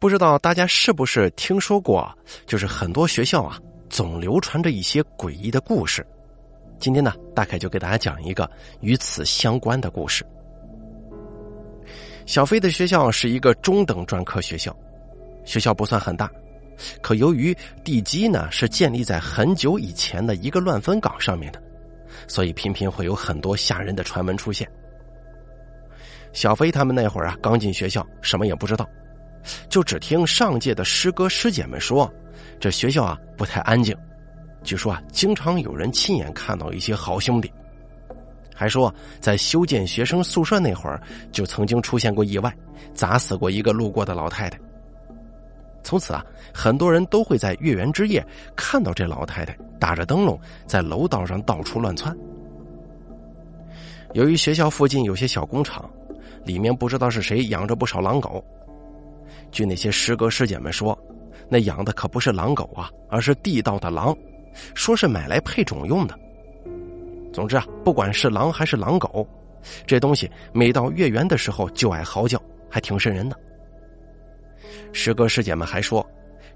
不知道大家是不是听说过，就是很多学校啊，总流传着一些诡异的故事。今天呢，大概就给大家讲一个与此相关的故事。小飞的学校是一个中等专科学校，学校不算很大，可由于地基呢是建立在很久以前的一个乱坟岗上面的，所以频频会有很多吓人的传闻出现。小飞他们那会儿啊，刚进学校，什么也不知道，就只听上届的师哥师姐们说，这学校啊不太安静，据说啊经常有人亲眼看到一些好兄弟，还说在修建学生宿舍那会儿，就曾经出现过意外，砸死过一个路过的老太太。从此啊，很多人都会在月圆之夜看到这老太太打着灯笼在楼道上到处乱窜。由于学校附近有些小工厂。里面不知道是谁养着不少狼狗。据那些师哥师姐们说，那养的可不是狼狗啊，而是地道的狼，说是买来配种用的。总之啊，不管是狼还是狼狗，这东西每到月圆的时候就爱嚎叫，还挺瘆人的。师哥师姐们还说，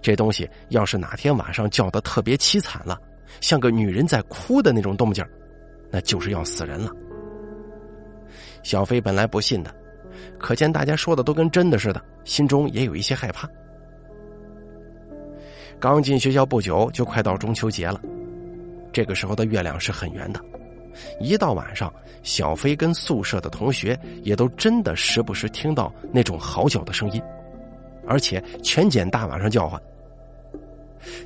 这东西要是哪天晚上叫的特别凄惨了，像个女人在哭的那种动静，那就是要死人了。小飞本来不信的，可见大家说的都跟真的似的，心中也有一些害怕。刚进学校不久，就快到中秋节了。这个时候的月亮是很圆的，一到晚上，小飞跟宿舍的同学也都真的时不时听到那种嚎叫的声音，而且全捡大晚上叫唤。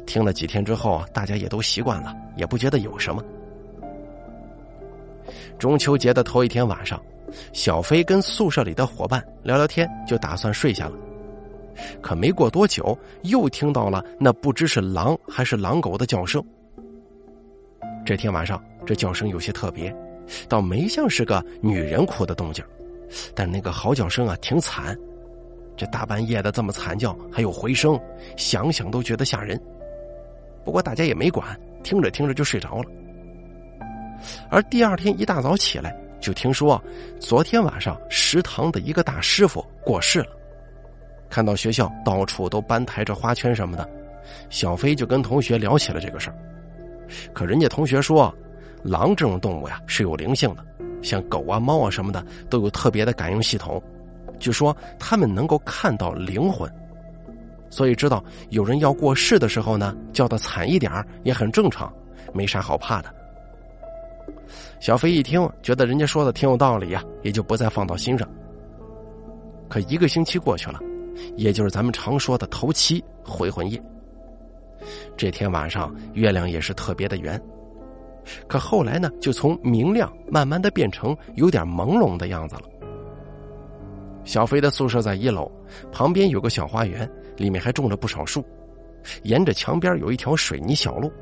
听了几天之后，大家也都习惯了，也不觉得有什么。中秋节的头一天晚上。小飞跟宿舍里的伙伴聊聊天，就打算睡下了。可没过多久，又听到了那不知是狼还是狼狗的叫声。这天晚上，这叫声有些特别，倒没像是个女人哭的动静，但那个嚎叫声啊，挺惨。这大半夜的这么惨叫，还有回声，想想都觉得吓人。不过大家也没管，听着听着就睡着了。而第二天一大早起来。就听说，昨天晚上食堂的一个大师傅过世了。看到学校到处都搬抬着花圈什么的，小飞就跟同学聊起了这个事儿。可人家同学说，狼这种动物呀是有灵性的，像狗啊、猫啊什么的都有特别的感应系统。据说他们能够看到灵魂，所以知道有人要过世的时候呢，叫的惨一点也很正常，没啥好怕的。小飞一听，觉得人家说的挺有道理呀，也就不再放到心上。可一个星期过去了，也就是咱们常说的头七回魂夜。这天晚上，月亮也是特别的圆，可后来呢，就从明亮慢慢的变成有点朦胧的样子了。小飞的宿舍在一楼，旁边有个小花园，里面还种了不少树，沿着墙边有一条水泥小路。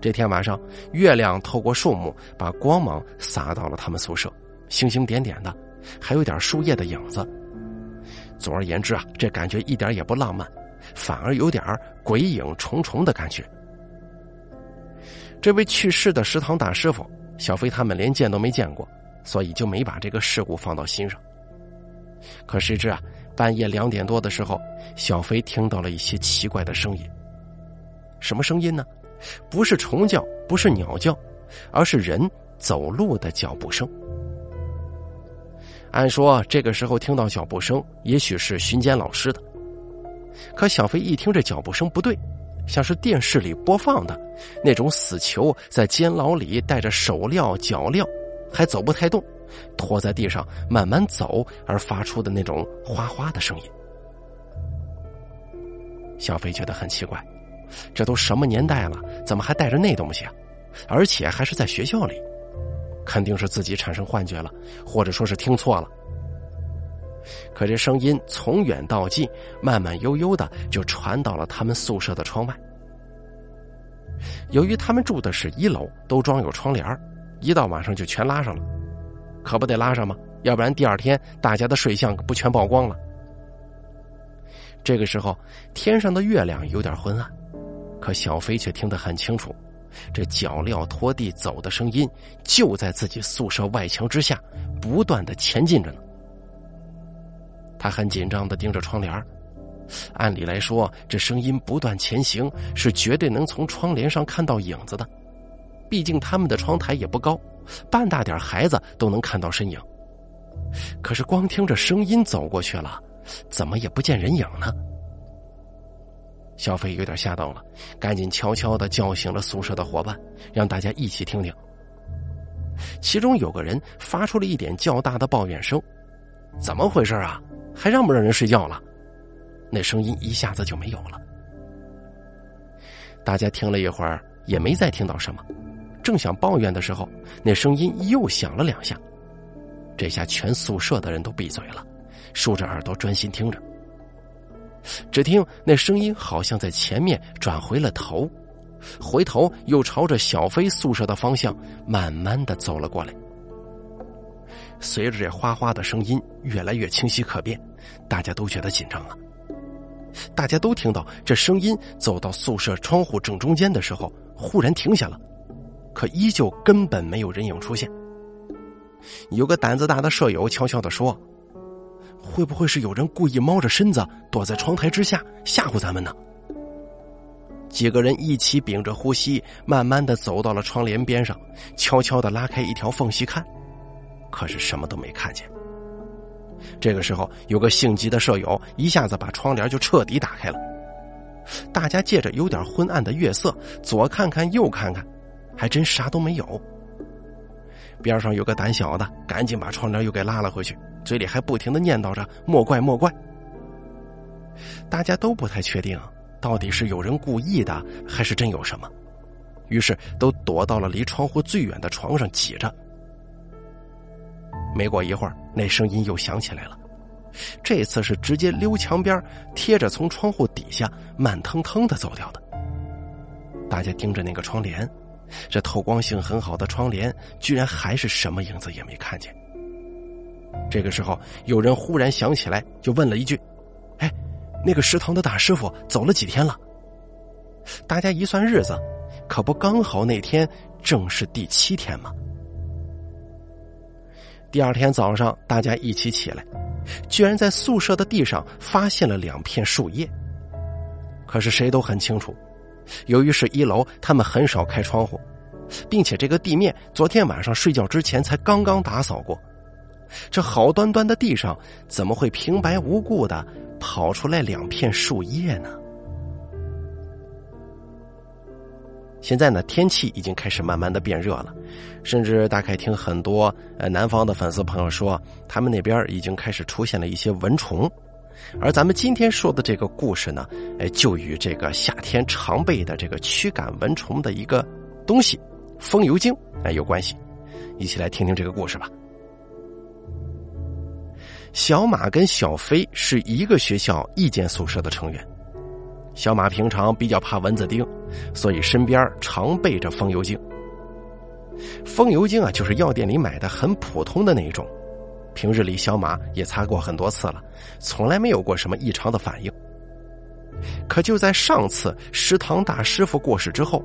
这天晚上，月亮透过树木，把光芒洒到了他们宿舍，星星点点的，还有点树叶的影子。总而言之啊，这感觉一点也不浪漫，反而有点鬼影重重的感觉。这位去世的食堂大师傅，小飞他们连见都没见过，所以就没把这个事故放到心上。可谁知啊，半夜两点多的时候，小飞听到了一些奇怪的声音。什么声音呢？不是虫叫，不是鸟叫，而是人走路的脚步声。按说这个时候听到脚步声，也许是巡监老师的。可小飞一听这脚步声不对，像是电视里播放的那种死囚在监牢里带着手镣脚镣，还走不太动，拖在地上慢慢走而发出的那种哗哗的声音。小飞觉得很奇怪。这都什么年代了，怎么还带着那东西啊？而且还是在学校里，肯定是自己产生幻觉了，或者说是听错了。可这声音从远到近，慢慢悠悠的就传到了他们宿舍的窗外。由于他们住的是一楼，都装有窗帘一到晚上就全拉上了，可不得拉上吗？要不然第二天大家的睡相不全曝光了。这个时候，天上的月亮有点昏暗。可小飞却听得很清楚，这脚镣拖地走的声音就在自己宿舍外墙之下不断的前进着呢。他很紧张的盯着窗帘按理来说，这声音不断前行，是绝对能从窗帘上看到影子的。毕竟他们的窗台也不高，半大点孩子都能看到身影。可是光听着声音走过去了，怎么也不见人影呢？小飞有点吓到了，赶紧悄悄的叫醒了宿舍的伙伴，让大家一起听听。其中有个人发出了一点较大的抱怨声：“怎么回事啊？还让不让人睡觉了？”那声音一下子就没有了。大家听了一会儿，也没再听到什么。正想抱怨的时候，那声音又响了两下。这下全宿舍的人都闭嘴了，竖着耳朵专心听着。只听那声音好像在前面转回了头，回头又朝着小飞宿舍的方向慢慢的走了过来。随着这哗哗的声音越来越清晰可辨，大家都觉得紧张了。大家都听到这声音走到宿舍窗户正中间的时候，忽然停下了，可依旧根本没有人影出现。有个胆子大的舍友悄悄的说：“会不会是有人故意猫着身子躲在窗台之下吓唬咱们呢？”几个人一起屏着呼吸，慢慢的走到了窗帘边上，悄悄的拉开一条缝隙看，可是什么都没看见。这个时候，有个性急的舍友一下子把窗帘就彻底打开了。大家借着有点昏暗的月色，左看看右看看，还真啥都没有。边上有个胆小的，赶紧把窗帘又给拉了回去，嘴里还不停的念叨着“莫怪莫怪”。大家都不太确定，到底是有人故意的，还是真有什么，于是都躲到了离窗户最远的床上挤着。没过一会儿，那声音又响起来了，这次是直接溜墙边，贴着从窗户底下慢腾腾的走掉的。大家盯着那个窗帘，这透光性很好的窗帘，居然还是什么影子也没看见。这个时候，有人忽然想起来，就问了一句：“哎，那个食堂的大师傅走了几天了？”大家一算日子，可不刚好那天正是第七天吗？第二天早上，大家一起起来，居然在宿舍的地上发现了两片树叶。可是谁都很清楚，由于是一楼，他们很少开窗户，并且这个地面昨天晚上睡觉之前才刚刚打扫过，这好端端的地上怎么会平白无故的跑出来两片树叶呢？现在呢，天气已经开始慢慢的变热了，甚至大概听很多呃南方的粉丝朋友说，他们那边已经开始出现了一些蚊虫，而咱们今天说的这个故事呢，哎，就与这个夏天常备的这个驱赶蚊虫的一个东西——风油精哎有关系，一起来听听这个故事吧。小马跟小飞是一个学校一间宿舍的成员。小马平常比较怕蚊子叮，所以身边常备着风油精。风油精啊，就是药店里买的很普通的那一种。平日里小马也擦过很多次了，从来没有过什么异常的反应。可就在上次食堂大师傅过世之后，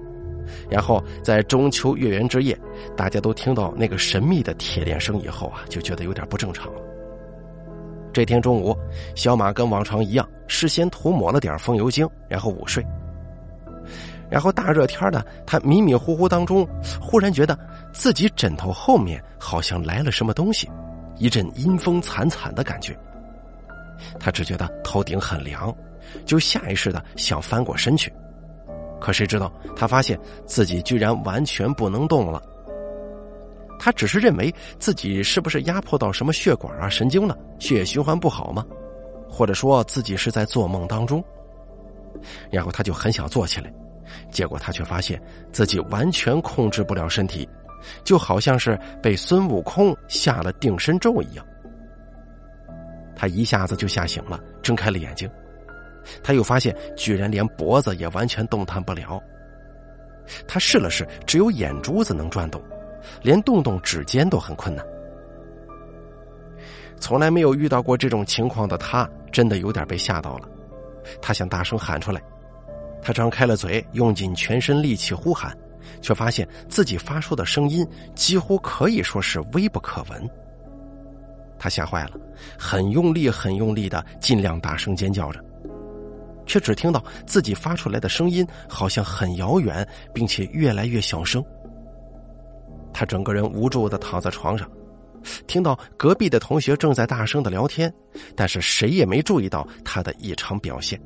然后在中秋月圆之夜，大家都听到那个神秘的铁链声以后啊，就觉得有点不正常了。这天中午，小马跟往常一样，事先涂抹了点风油精，然后午睡。然后大热天的，他迷迷糊糊当中，忽然觉得自己枕头后面好像来了什么东西，一阵阴风惨惨的感觉。他只觉得头顶很凉，就下意识的想翻过身去，可谁知道，他发现自己居然完全不能动了。他只是认为自己是不是压迫到什么血管啊、神经了，血液循环不好吗？或者说自己是在做梦当中？然后他就很想坐起来，结果他却发现自己完全控制不了身体，就好像是被孙悟空下了定身咒一样。他一下子就吓醒了，睁开了眼睛，他又发现居然连脖子也完全动弹不了。他试了试，只有眼珠子能转动。连动动指尖都很困难，从来没有遇到过这种情况的他，真的有点被吓到了。他想大声喊出来，他张开了嘴，用尽全身力气呼喊，却发现自己发出的声音几乎可以说是微不可闻。他吓坏了，很用力、很用力的尽量大声尖叫着，却只听到自己发出来的声音好像很遥远，并且越来越小声。他整个人无助的躺在床上，听到隔壁的同学正在大声的聊天，但是谁也没注意到他的异常表现。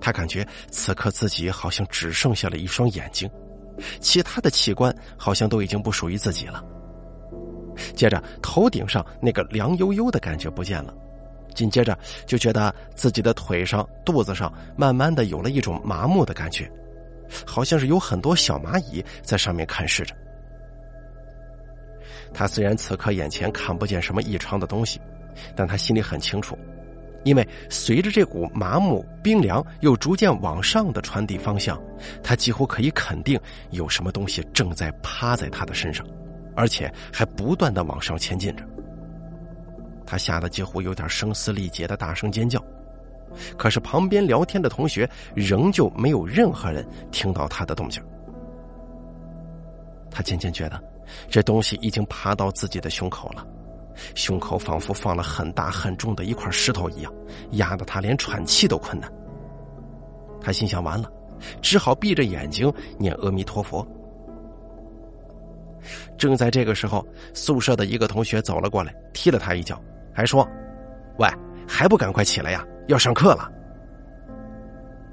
他感觉此刻自己好像只剩下了一双眼睛，其他的器官好像都已经不属于自己了。接着，头顶上那个凉悠悠的感觉不见了。紧接着就觉得自己的腿上、肚子上慢慢的有了一种麻木的感觉，好像是有很多小蚂蚁在上面看视着。他虽然此刻眼前看不见什么异常的东西，但他心里很清楚，因为随着这股麻木、冰凉又逐渐往上的传递方向，他几乎可以肯定有什么东西正在趴在他的身上，而且还不断的往上前进着。他吓得几乎有点声嘶力竭的大声尖叫，可是旁边聊天的同学仍旧没有任何人听到他的动静。他渐渐觉得，这东西已经爬到自己的胸口了，胸口仿佛放了很大很重的一块石头一样，压得他连喘气都困难。他心想：完了，只好闭着眼睛念阿弥陀佛。正在这个时候，宿舍的一个同学走了过来，踢了他一脚。还说：“喂，还不赶快起来呀！要上课了。”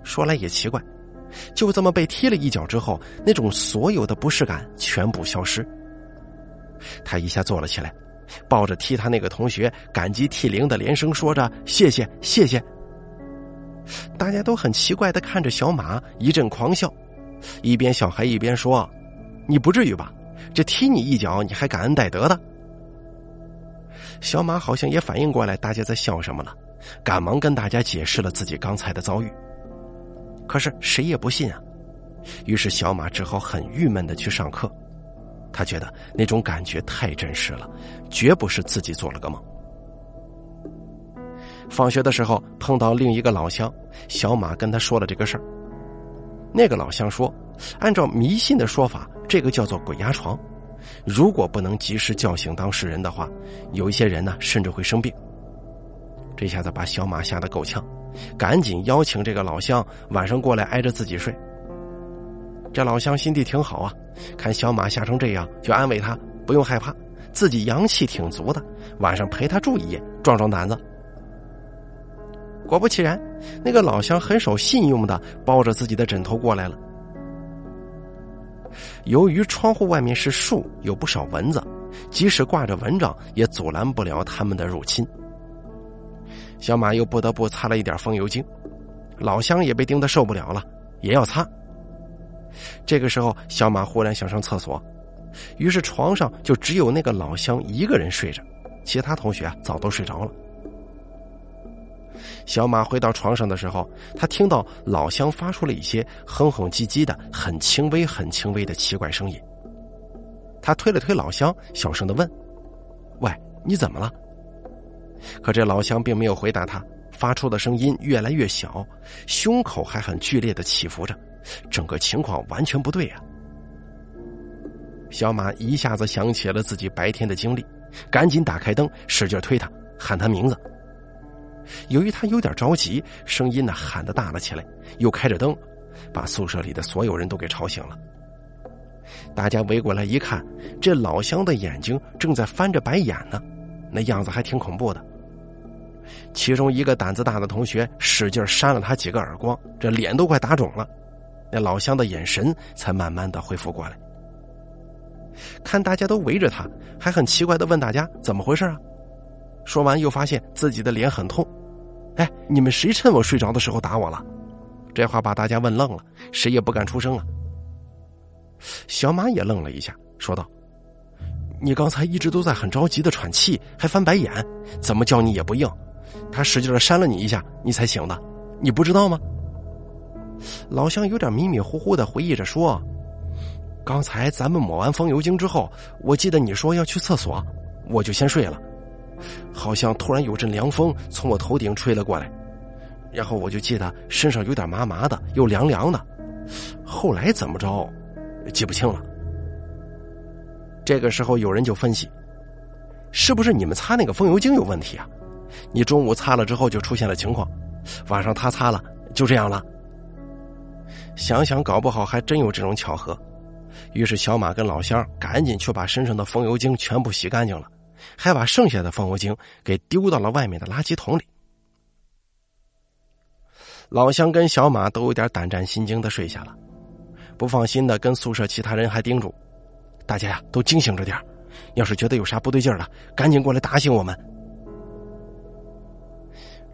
说来也奇怪，就这么被踢了一脚之后，那种所有的不适感全部消失。他一下坐了起来，抱着踢他那个同学，感激涕零的连声说着：“谢谢，谢谢。”大家都很奇怪的看着小马，一阵狂笑，一边笑还一边说：“你不至于吧？这踢你一脚，你还感恩戴德的？”小马好像也反应过来大家在笑什么了，赶忙跟大家解释了自己刚才的遭遇。可是谁也不信啊，于是小马只好很郁闷的去上课。他觉得那种感觉太真实了，绝不是自己做了个梦。放学的时候碰到另一个老乡，小马跟他说了这个事儿。那个老乡说，按照迷信的说法，这个叫做鬼压床。如果不能及时叫醒当事人的话，有一些人呢甚至会生病。这下子把小马吓得够呛，赶紧邀请这个老乡晚上过来挨着自己睡。这老乡心地挺好啊，看小马吓成这样，就安慰他不用害怕，自己阳气挺足的，晚上陪他住一夜，壮壮胆子。果不其然，那个老乡很守信用的抱着自己的枕头过来了。由于窗户外面是树，有不少蚊子，即使挂着蚊帐，也阻拦不了他们的入侵。小马又不得不擦了一点风油精，老乡也被叮得受不了了，也要擦。这个时候，小马忽然想上厕所，于是床上就只有那个老乡一个人睡着，其他同学啊早都睡着了。小马回到床上的时候，他听到老乡发出了一些哼哼唧唧的、很轻微、很轻微的奇怪声音。他推了推老乡，小声的问：“喂，你怎么了？”可这老乡并没有回答他，发出的声音越来越小，胸口还很剧烈的起伏着，整个情况完全不对呀。小马一下子想起了自己白天的经历，赶紧打开灯，使劲推他，喊他名字。由于他有点着急，声音呢喊得大了起来，又开着灯，把宿舍里的所有人都给吵醒了。大家围过来一看，这老乡的眼睛正在翻着白眼呢，那样子还挺恐怖的。其中一个胆子大的同学使劲扇了他几个耳光，这脸都快打肿了。那老乡的眼神才慢慢的恢复过来，看大家都围着他，还很奇怪的问大家怎么回事啊？说完，又发现自己的脸很痛。哎，你们谁趁我睡着的时候打我了？这话把大家问愣了，谁也不敢出声啊。小马也愣了一下，说道：“你刚才一直都在很着急的喘气，还翻白眼，怎么叫你也不应？他使劲的扇了你一下，你才醒的，你不知道吗？”老乡有点迷迷糊糊的回忆着说：“刚才咱们抹完风油精之后，我记得你说要去厕所，我就先睡了。”好像突然有阵凉风从我头顶吹了过来，然后我就记得身上有点麻麻的，又凉凉的。后来怎么着，记不清了。这个时候有人就分析，是不是你们擦那个风油精有问题啊？你中午擦了之后就出现了情况，晚上他擦了，就这样了。想想，搞不好还真有这种巧合。于是小马跟老乡赶紧去把身上的风油精全部洗干净了，还把剩下的风油精给丢到了外面的垃圾桶里。老乡跟小马都有点胆战心惊的睡下了，不放心的跟宿舍其他人还叮嘱：“大家呀，都惊醒着点要是觉得有啥不对劲的，赶紧过来打醒我们。”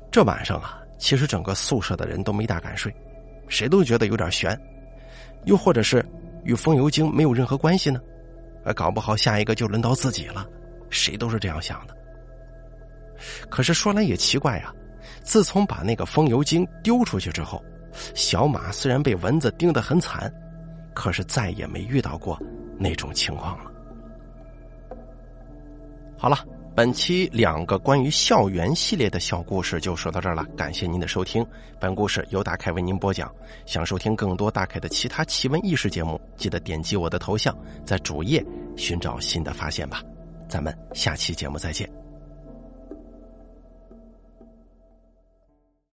这晚上啊，其实整个宿舍的人都没大敢睡，谁都觉得有点悬，又或者是与风油精没有任何关系呢？啊，搞不好下一个就轮到自己了，谁都是这样想的。可是说来也奇怪呀，自从把那个风油精丢出去之后，小马虽然被蚊子叮得很惨，可是再也没遇到过那种情况了。好了。本期两个关于校园系列的小故事就说到这儿了，感谢您的收听。本故事由大凯为您播讲。想收听更多大凯的其他奇闻异事节目，记得点击我的头像，在主页寻找新的发现吧。咱们下期节目再见。